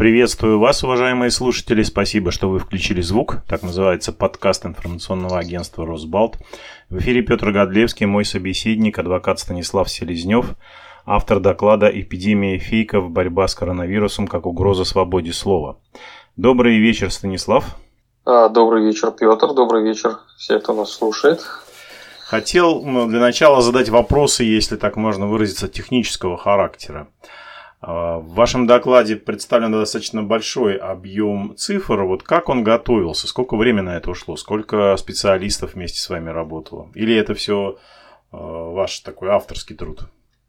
Приветствую вас, уважаемые слушатели. Спасибо, что вы включили звук. Так называется подкаст информационного агентства «Росбалт». В эфире Петр Годлевский, мой собеседник, адвокат Станислав Селезнев, автор доклада «Эпидемия фейков. Борьба с коронавирусом как угроза свободе слова». Добрый вечер, Станислав. А, добрый вечер, Петр. Добрый вечер все, кто нас слушает. Хотел ну, для начала задать вопросы, если так можно выразиться, технического характера. А, в вашем докладе представлен достаточно большой объем цифр. Вот как он готовился? Сколько времени на это ушло? Сколько специалистов вместе с вами работало? Или это все а, ваш такой авторский труд?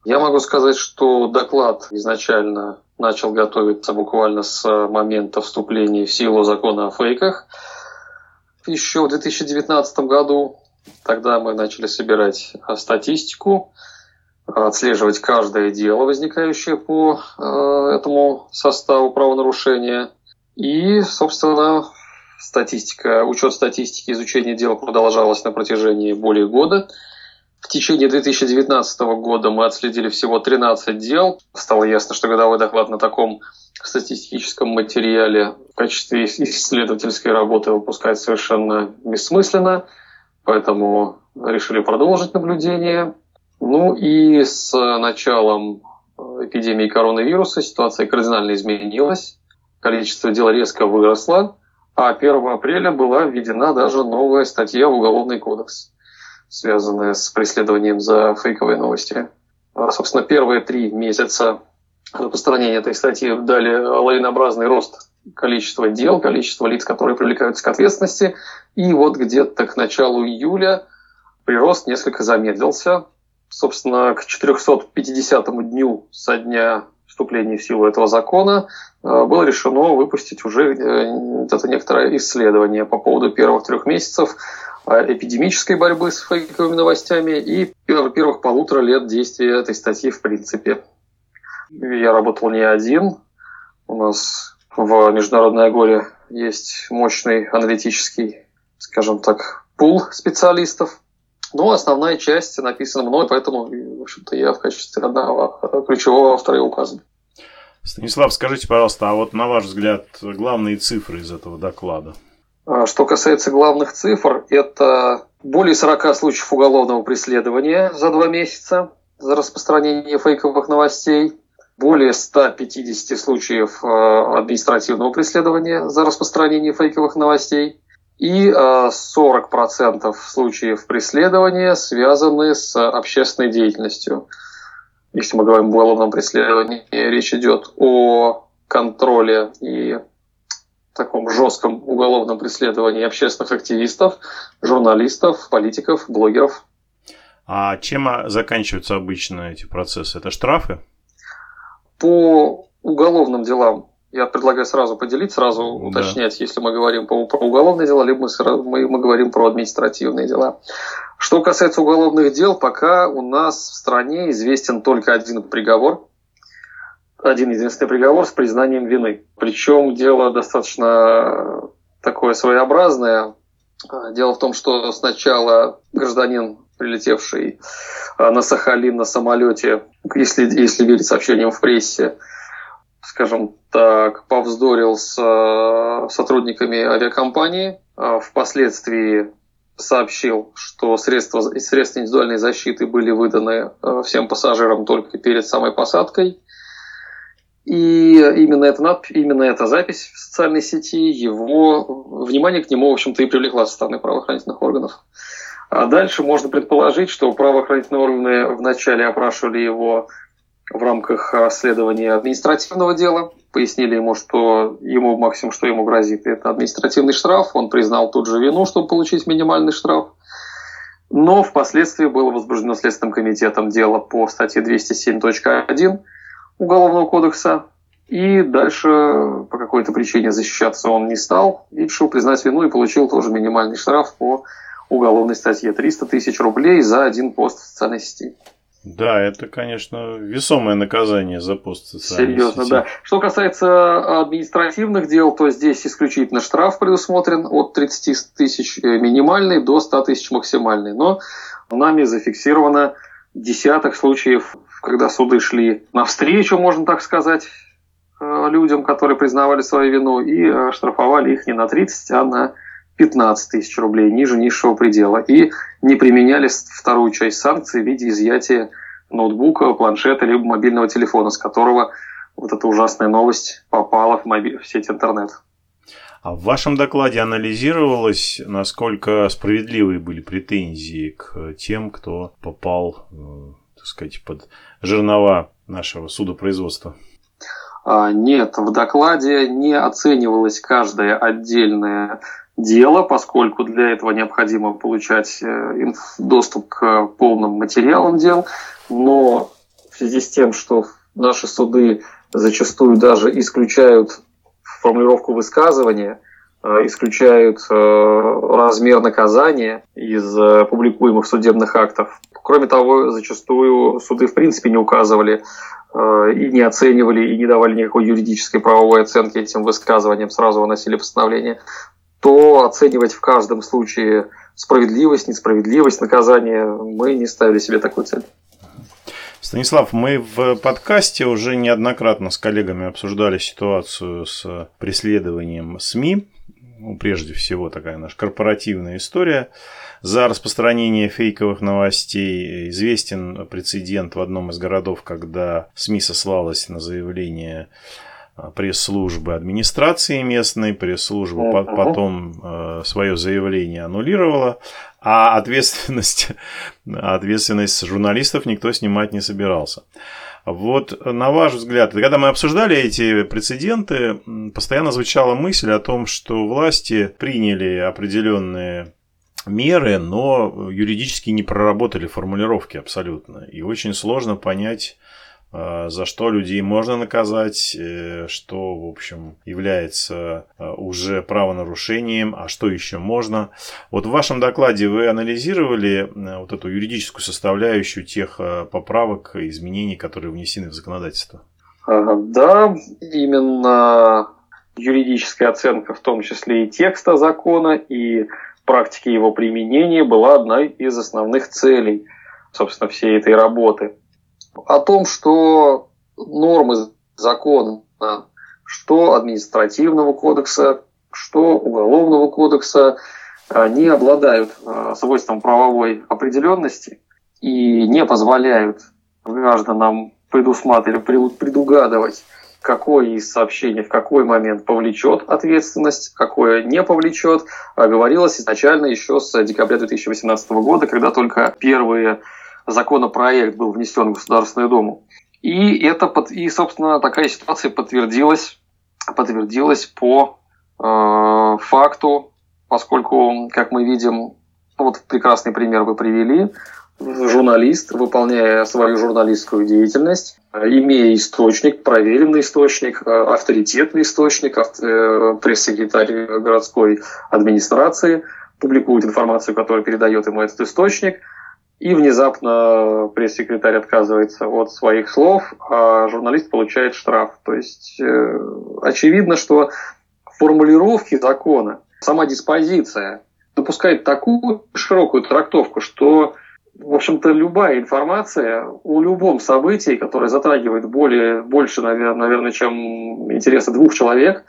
Я могу сказать, что доклад изначально начал готовиться буквально с момента вступления в силу закона о фейках. Еще в 2019 году тогда мы начали собирать статистику отслеживать каждое дело, возникающее по э, этому составу правонарушения. И, собственно, статистика, учет статистики изучения дел продолжалось на протяжении более года. В течение 2019 года мы отследили всего 13 дел. Стало ясно, что годовой доклад на таком статистическом материале в качестве исследовательской работы выпускать совершенно бессмысленно, поэтому решили продолжить наблюдение. Ну и с началом э, эпидемии коронавируса ситуация кардинально изменилась. Количество дел резко выросло, а 1 апреля была введена даже новая статья в Уголовный кодекс, связанная с преследованием за фейковые новости. А, собственно, первые три месяца распространения этой статьи дали лавинообразный рост количества дел, количества лиц, которые привлекаются к ответственности. И вот где-то к началу июля прирост несколько замедлился, собственно, к 450 дню со дня вступления в силу этого закона э, было решено выпустить уже э, это некоторое исследование по поводу первых трех месяцев э, эпидемической борьбы с фейковыми новостями и первых полутора лет действия этой статьи в принципе. Я работал не один. У нас в Международной Горе есть мощный аналитический, скажем так, пул специалистов, но основная часть написана мной, поэтому, в общем-то, я в качестве одного ключевого автора и указан. Станислав, скажите, пожалуйста, а вот на ваш взгляд главные цифры из этого доклада? А, что касается главных цифр, это более 40 случаев уголовного преследования за два месяца за распространение фейковых новостей, более 150 случаев а, административного преследования за распространение фейковых новостей, и 40% э, случаев преследования связаны с общественной деятельностью. Если мы говорим об уголовном преследовании, речь идет о контроле и таком жестком уголовном преследовании общественных активистов, журналистов, политиков, блогеров. А чем заканчиваются обычно эти процессы? Это штрафы? По уголовным делам я предлагаю сразу поделить, сразу да. уточнять, если мы говорим по, про уголовные дела, либо мы, мы, мы говорим про административные дела. Что касается уголовных дел, пока у нас в стране известен только один приговор, один единственный приговор с признанием вины. Причем дело достаточно такое своеобразное. Дело в том, что сначала гражданин, прилетевший на Сахалин на самолете, если, если верить сообщениям в прессе, скажем так, повздорил с э, сотрудниками авиакомпании, а впоследствии сообщил, что средства, средства индивидуальной защиты были выданы э, всем пассажирам только перед самой посадкой. И именно эта, именно эта запись в социальной сети, его внимание к нему, в общем-то, и привлекла со стороны правоохранительных органов. А дальше можно предположить, что правоохранительные органы вначале опрашивали его в рамках расследования административного дела. Пояснили ему, что ему максимум, что ему грозит, это административный штраф. Он признал тут же вину, чтобы получить минимальный штраф. Но впоследствии было возбуждено Следственным комитетом дело по статье 207.1 Уголовного кодекса. И дальше по какой-то причине защищаться он не стал и решил признать вину и получил тоже минимальный штраф по уголовной статье 300 тысяч рублей за один пост в социальной сети. Да, это, конечно, весомое наказание за пост социальной Серьезно, сети. да. Что касается административных дел, то здесь исключительно штраф предусмотрен от 30 тысяч э, минимальный до 100 тысяч максимальный. Но нами зафиксировано десяток случаев, когда суды шли навстречу, можно так сказать, людям, которые признавали свою вину, и штрафовали их не на 30, а на 15 тысяч рублей, ниже низшего предела. И не применяли вторую часть санкций в виде изъятия ноутбука, планшета либо мобильного телефона, с которого вот эта ужасная новость попала в, мобиль, в сеть интернет. А в вашем докладе анализировалось, насколько справедливые были претензии к тем, кто попал, э, так сказать, под жернова нашего судопроизводства? А, нет, в докладе не оценивалось каждое отдельное дело, поскольку для этого необходимо получать э, доступ к полным материалам дел. Но в связи с тем, что наши суды зачастую даже исключают формулировку высказывания, э, исключают э, размер наказания из публикуемых судебных актов. Кроме того, зачастую суды в принципе не указывали и не оценивали, и не давали никакой юридической правовой оценки этим высказываниям, сразу выносили постановление, то оценивать в каждом случае справедливость, несправедливость наказания мы не ставили себе такой цель. Станислав, мы в подкасте уже неоднократно с коллегами обсуждали ситуацию с преследованием СМИ. Ну, прежде всего, такая наша корпоративная история. За распространение фейковых новостей известен прецедент в одном из городов, когда СМИ сослалась на заявление пресс-службы администрации местной, пресс-служба uh-huh. потом э, свое заявление аннулировала, а ответственность, ответственность журналистов никто снимать не собирался. Вот на ваш взгляд, когда мы обсуждали эти прецеденты, постоянно звучала мысль о том, что власти приняли определенные меры, но юридически не проработали формулировки абсолютно. И очень сложно понять, Э, за что людей можно наказать, э, что, в общем, является э, уже правонарушением, а что еще можно. Вот в вашем докладе вы анализировали вот эту юридическую составляющую тех поправок, изменений, которые внесены в законодательство? Да, именно юридическая оценка, в том числе и текста закона, и практики его применения была одной из основных целей, собственно, всей этой работы – о том, что нормы закона, что административного кодекса, что уголовного кодекса не обладают а, свойством правовой определенности и не позволяют гражданам предусматривать, предугадывать, какое из сообщений в какой момент повлечет ответственность, какое не повлечет, а говорилось изначально еще с декабря 2018 года, когда только первые законопроект был внесен в Государственную Думу. И это, и, собственно, такая ситуация подтвердилась, подтвердилась по э, факту, поскольку, как мы видим, вот прекрасный пример вы привели, журналист, выполняя свою журналистскую деятельность, имея источник, проверенный источник, э, авторитетный источник, э, пресс-секретарь городской администрации, публикует информацию, которую передает ему этот источник – и внезапно пресс-секретарь отказывается от своих слов, а журналист получает штраф. То есть э, очевидно, что формулировки закона, сама диспозиция допускает такую широкую трактовку, что в общем-то, любая информация о любом событии, которое затрагивает более, больше, наверное, чем интересы двух человек,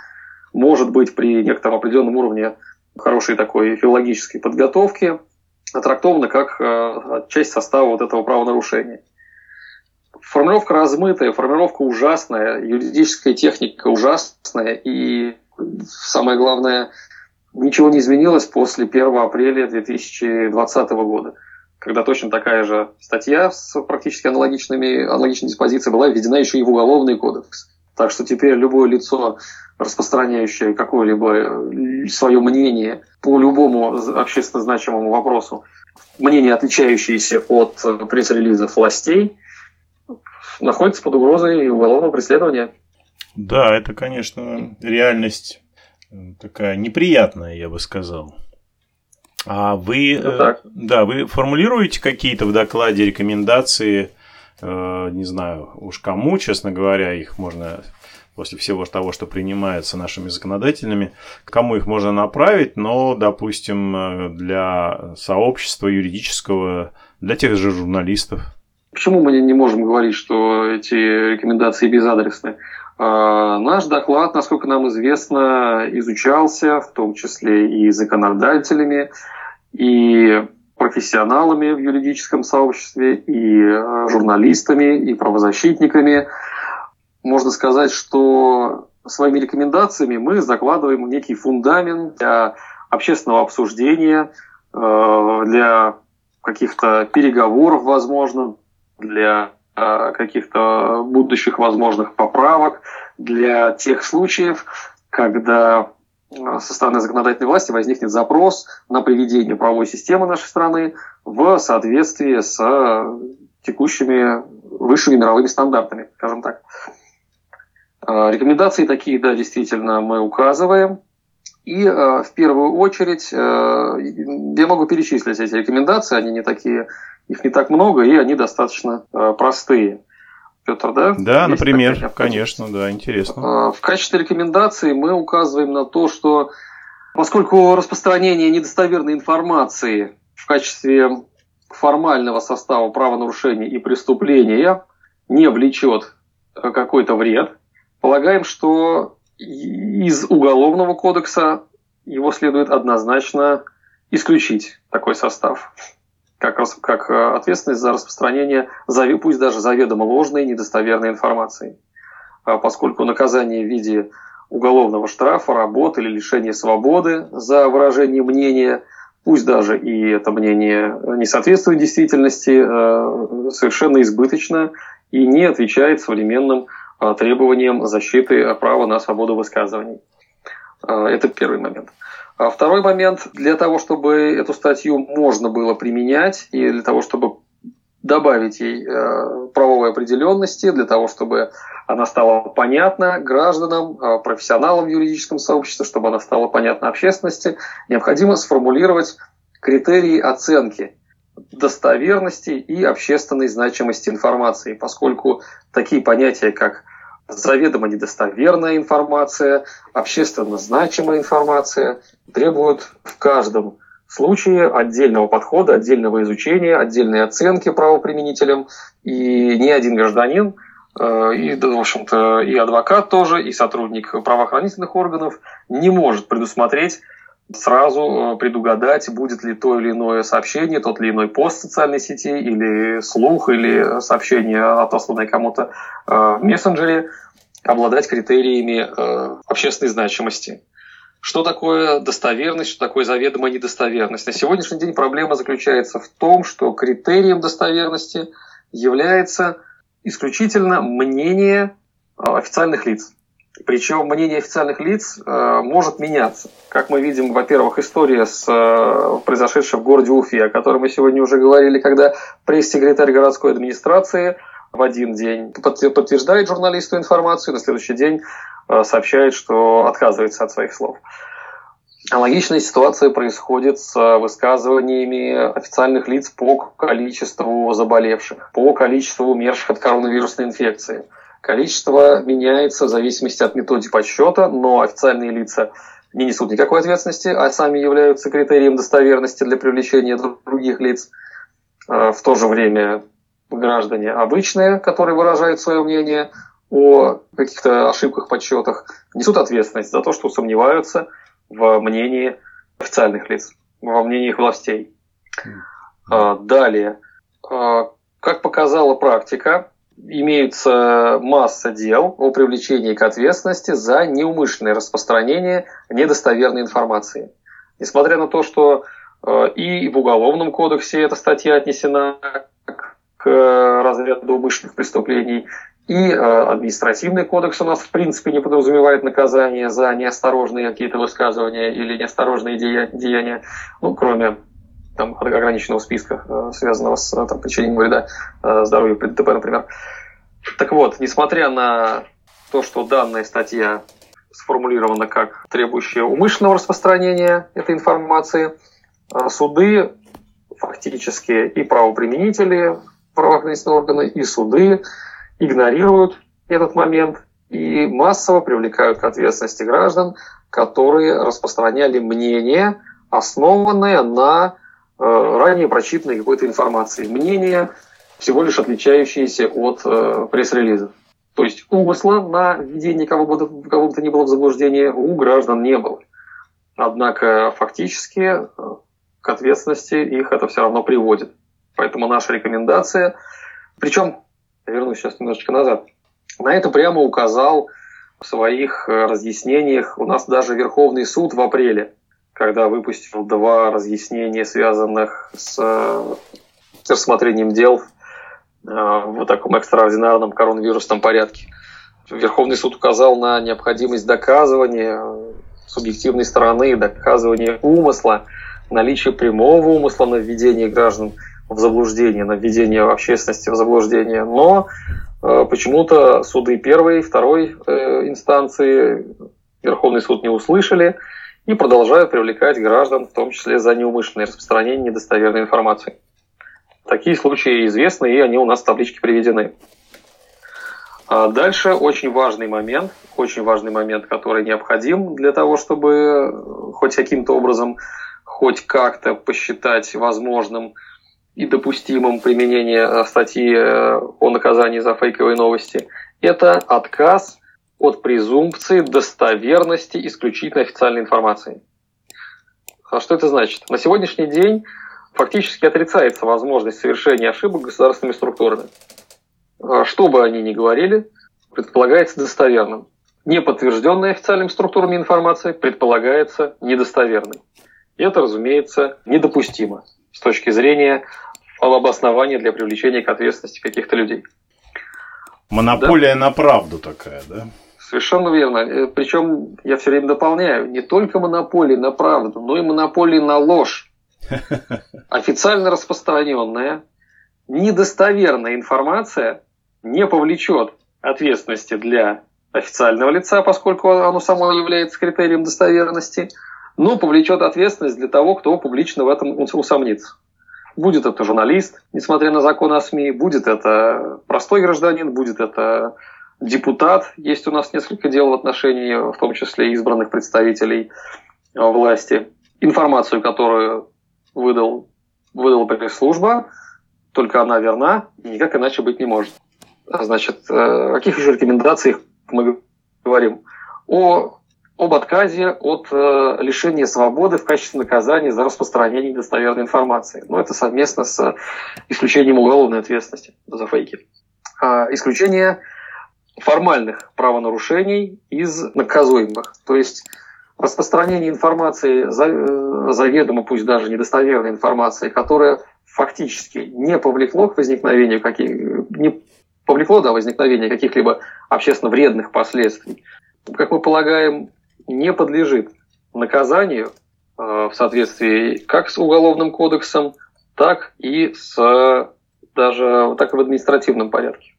может быть при некотором определенном уровне хорошей такой филологической подготовки, трактовано как э, часть состава вот этого правонарушения. Формулировка размытая, формулировка ужасная, юридическая техника ужасная, и самое главное, ничего не изменилось после 1 апреля 2020 года, когда точно такая же статья с практически аналогичными, аналогичной диспозицией была введена еще и в Уголовный кодекс. Так что теперь любое лицо, распространяющее какое-либо э, свое мнение по любому общественно значимому вопросу, мнение, отличающееся от э, пресс-релизов властей, находится под угрозой уголовного преследования. Да, это, конечно, реальность э, такая неприятная, я бы сказал. А вы, да, вы формулируете какие-то в докладе рекомендации не знаю уж кому, честно говоря, их можно после всего того, что принимается нашими законодателями, кому их можно направить, но, допустим, э, для сообщества юридического, для тех же журналистов. Почему мы не можем говорить, что эти рекомендации безадресны? Наш доклад, насколько нам известно, изучался в том числе и законодателями, и профессионалами в юридическом сообществе, и журналистами, и правозащитниками. Можно сказать, что своими рекомендациями мы закладываем некий фундамент для общественного обсуждения, э, для каких-то переговоров, возможно, для э, каких-то будущих возможных поправок, для тех случаев, когда э, со стороны законодательной власти возникнет запрос на приведение правовой системы нашей страны в соответствии с текущими высшими мировыми стандартами, скажем так. Рекомендации такие, да, действительно, мы указываем. И э, в первую очередь э, я могу перечислить эти рекомендации, они не такие, их не так много, и они достаточно э, простые. Петр, да? Да, Есть например, конечно, да, интересно. В качестве рекомендации мы указываем на то, что поскольку распространение недостоверной информации в качестве формального состава правонарушения и преступления не влечет какой-то вред, полагаем, что из Уголовного кодекса его следует однозначно исключить такой состав, как, как э, ответственность за распространение, пусть даже заведомо ложной, недостоверной информации. А поскольку наказание в виде уголовного штрафа, работы или лишения свободы за выражение мнения, пусть даже и это мнение не соответствует действительности, э, совершенно избыточно и не отвечает современным Э, требованиям защиты права на свободу высказываний. Это первый момент. А второй момент, для того, чтобы эту статью можно было применять, и для того, чтобы добавить ей э, правовой определенности, для того, чтобы она стала понятна гражданам, профессионалам в юридическом сообществе, чтобы она стала понятна общественности, необходимо сформулировать критерии оценки достоверности и общественной значимости информации, поскольку такие понятия, как заведомо недостоверная информация, общественно значимая информация требуют в каждом случае отдельного подхода, отдельного изучения, отдельной оценки правоприменителям. И ни один гражданин, э, и, в общем-то, и адвокат тоже, и сотрудник правоохранительных органов не может предусмотреть сразу э, предугадать, будет ли то или иное сообщение, тот или иной пост в социальной сети, или слух, или сообщение, отосланное кому-то э, в мессенджере, обладать критериями э, общественной значимости. Что такое достоверность, что такое заведомая недостоверность? На сегодняшний день проблема заключается в том, что критерием достоверности является исключительно мнение официальных лиц. Причем мнение официальных лиц э, может меняться. Как мы видим, во-первых, история с э, произошедшей в городе Уфе, о которой мы сегодня уже говорили, когда пресс-секретарь городской администрации в один день подтверждает журналисту информацию, на следующий день э, сообщает, что отказывается от своих слов. Аналогичная ситуация происходит с высказываниями официальных лиц по количеству заболевших, по количеству умерших от коронавирусной инфекции – Количество меняется в зависимости от методики подсчета, но официальные лица не несут никакой ответственности, а сами являются критерием достоверности для привлечения других лиц. А, в то же время граждане обычные, которые выражают свое мнение о каких-то ошибках, подсчетах, несут ответственность за то, что сомневаются в мнении официальных лиц, во мнении их властей. А, далее. А, как показала практика, имеется масса дел о привлечении к ответственности за неумышленное распространение недостоверной информации. Несмотря на то, что э, и в Уголовном кодексе эта статья отнесена к разряду умышленных преступлений, и э, административный кодекс у нас в принципе не подразумевает наказание за неосторожные какие-то высказывания или неосторожные деяния, ну, кроме там, ограниченного списка, э, связанного с там, причинением вреда э, здоровью при ДТП, например. Так вот, несмотря на то, что данная статья сформулирована как требующая умышленного распространения этой информации, э, суды фактически и правоприменители, правоохранительные органы, и суды игнорируют этот момент и массово привлекают к ответственности граждан, которые распространяли мнение, основанное на Э, ранее прочитанной какой-то информации. Мнения, всего лишь отличающиеся от э, пресс-релизов. То есть умысла на введение кого бы, кого бы то ни было в заблуждение у граждан не было. Однако фактически э, к ответственности их это все равно приводит. Поэтому наша рекомендация, причем, вернусь сейчас немножечко назад, на это прямо указал в своих э, разъяснениях у нас даже Верховный суд в апреле, когда выпустил два разъяснения, связанных с, э, рассмотрением дел в таком экстраординарном коронавирусном порядке. Верховный суд указал на необходимость доказывания субъективной стороны, доказывания умысла, наличие прямого умысла на введение граждан в заблуждение, на введение общественности в заблуждение. Но э, почему-то суды первой и второй э, инстанции Верховный суд не услышали и продолжают привлекать граждан, в том числе за неумышленное распространение недостоверной информации. Такие случаи известны, и они у нас в табличке приведены. А дальше очень важный момент, очень важный момент, который необходим для того, чтобы хоть каким-то образом, хоть как-то посчитать возможным и допустимым применение э, статьи э, о наказании за фейковые новости, это отказ от презумпции достоверности исключительно официальной информации. А что это значит? На сегодняшний день фактически отрицается возможность совершения ошибок государственными структурами. А что бы они ни говорили, предполагается достоверным. Не подтвержденная официальными структурами информация предполагается недостоверной. И это, разумеется, недопустимо с точки зрения обоснования для привлечения к ответственности каких-то людей. Монополия да? на правду такая, да? Совершенно верно. Э, Причем я все время дополняю, не только монополия на правду, но и монополия на ложь. Официально распространенная, недостоверная информация не повлечет ответственности для официального лица, поскольку оно само является критерием достоверности, но повлечет ответственность для того, кто публично в этом усомнится. Будет это журналист, несмотря на закон о СМИ, будет это простой гражданин, будет это депутат. Есть у нас несколько дел в отношении, в том числе избранных представителей власти. Информацию, которую выдал, выдала пресс-служба, только она верна, и никак иначе быть не может. Значит, э, о каких еще рекомендациях мы говорим? О, об отказе от э, лишения свободы в качестве наказания за распространение недостоверной информации. Но это совместно с исключением уголовной ответственности за фейки. А, исключение формальных правонарушений из наказуемых. То есть распространение информации, э, заведомо, пусть даже недостоверной информации, которая фактически не повлекло к возникновению каких, не повлекло до возникновения каких-либо общественно вредных последствий, как мы полагаем, не подлежит наказанию э, в соответствии как с Уголовным кодексом, так и с даже так и в административном порядке.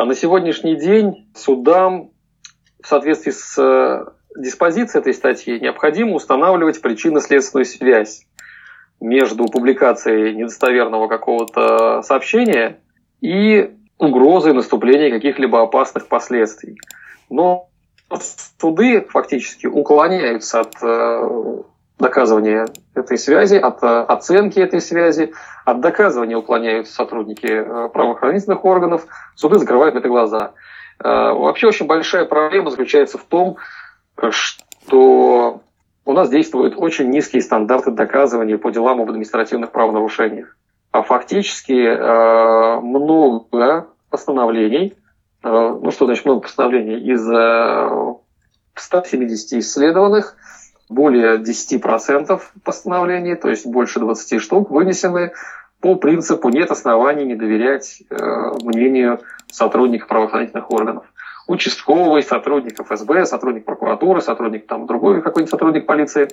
А на сегодняшний день судам в соответствии с э, диспозицией этой статьи необходимо устанавливать причинно-следственную связь между публикацией недостоверного какого-то сообщения и угрозой наступления каких-либо опасных последствий. Но суды фактически уклоняются от э, доказывания этой связи, от э, оценки этой связи, от доказывания уклоняются сотрудники э, правоохранительных органов, суды закрывают на это глаза. Вообще очень большая проблема заключается в том, что у нас действуют очень низкие стандарты доказывания по делам об административных правонарушениях. А фактически э, много постановлений, э, ну что значит много постановлений, из 170 э, исследованных более 10% постановлений, то есть больше 20 штук, вынесены по принципу нет оснований не доверять мнению сотрудников правоохранительных органов участковый, сотрудник ФСБ, сотрудник прокуратуры, сотрудник там другой какой-нибудь сотрудник полиции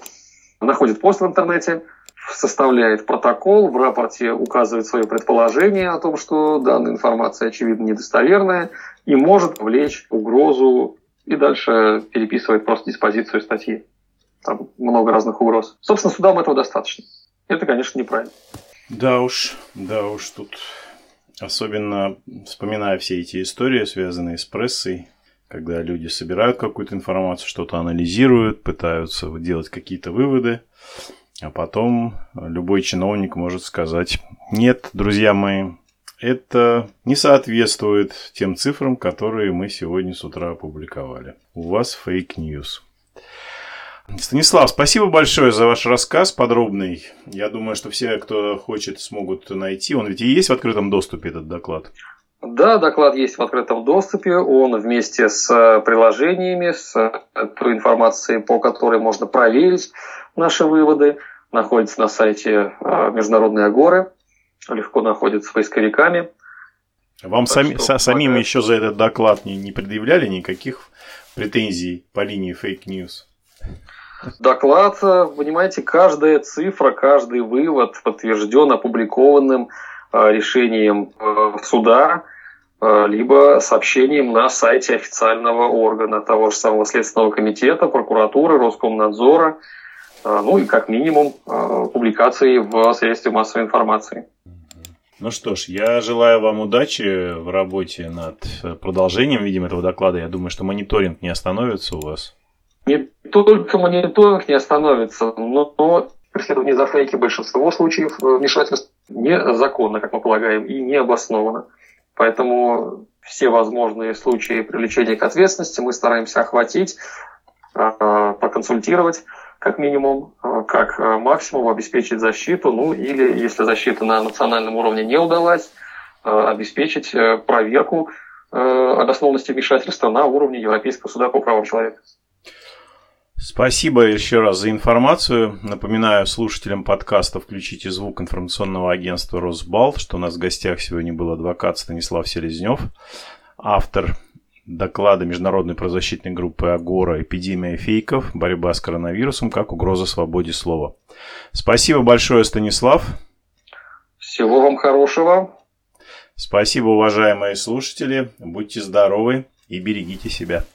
находит пост в интернете, составляет протокол, в рапорте указывает свое предположение о том, что данная информация, очевидно, недостоверная и может влечь угрозу и дальше переписывает просто диспозицию статьи. Там много разных угроз. Собственно, судам этого достаточно. Это, конечно, неправильно. Да уж, да уж, тут особенно вспоминая все эти истории, связанные с прессой, когда люди собирают какую-то информацию, что-то анализируют, пытаются делать какие-то выводы, а потом любой чиновник может сказать, нет, друзья мои, это не соответствует тем цифрам, которые мы сегодня с утра опубликовали. У вас fake news. Станислав, спасибо большое за ваш рассказ подробный. Я думаю, что все, кто хочет, смогут найти. Он ведь и есть в открытом доступе, этот доклад. Да, доклад есть в открытом доступе. Он вместе с э, приложениями, с э, той информацией, по которой можно проверить наши выводы, находится на сайте э, Международной Агоры. Легко находится с поисковиками. Вам сами, что, самим помогает. еще за этот доклад не, не предъявляли никаких претензий по линии fake news? Доклад, понимаете, каждая цифра, каждый вывод подтвержден опубликованным Э, решением э, суда, э, либо сообщением на сайте официального органа того же самого Следственного комитета, прокуратуры, Роскомнадзора, ну и как минимум публикации в средстве массовой информации. Ну что ж, я желаю вам удачи в работе над продолжением, видимо, этого доклада. Я думаю, что мониторинг не остановится у вас. Не только мониторинг не остановится, но преследование за фейки большинство случаев вмешательств незаконно, как мы полагаем, и не обоснованно. Поэтому все возможные случаи привлечения к ответственности мы стараемся охватить, а, поконсультировать, как минимум, а, как максимум обеспечить защиту, ну или если защита на национальном уровне не удалась, обеспечить э, проверку э, обоснованности вмешательства на уровне Европейского суда по правам человека. Спасибо еще раз за информацию. Напоминаю слушателям подкаста включите звук информационного агентства «Росбал», что у нас в гостях сегодня был адвокат Станислав Селезнев, автор доклада Международной правозащитной группы «Агора. Эпидемия фейков. Борьба с коронавирусом как угроза свободе слова». Спасибо большое, Станислав. Всего вам хорошего. Спасибо, уважаемые слушатели. Будьте здоровы и берегите себя.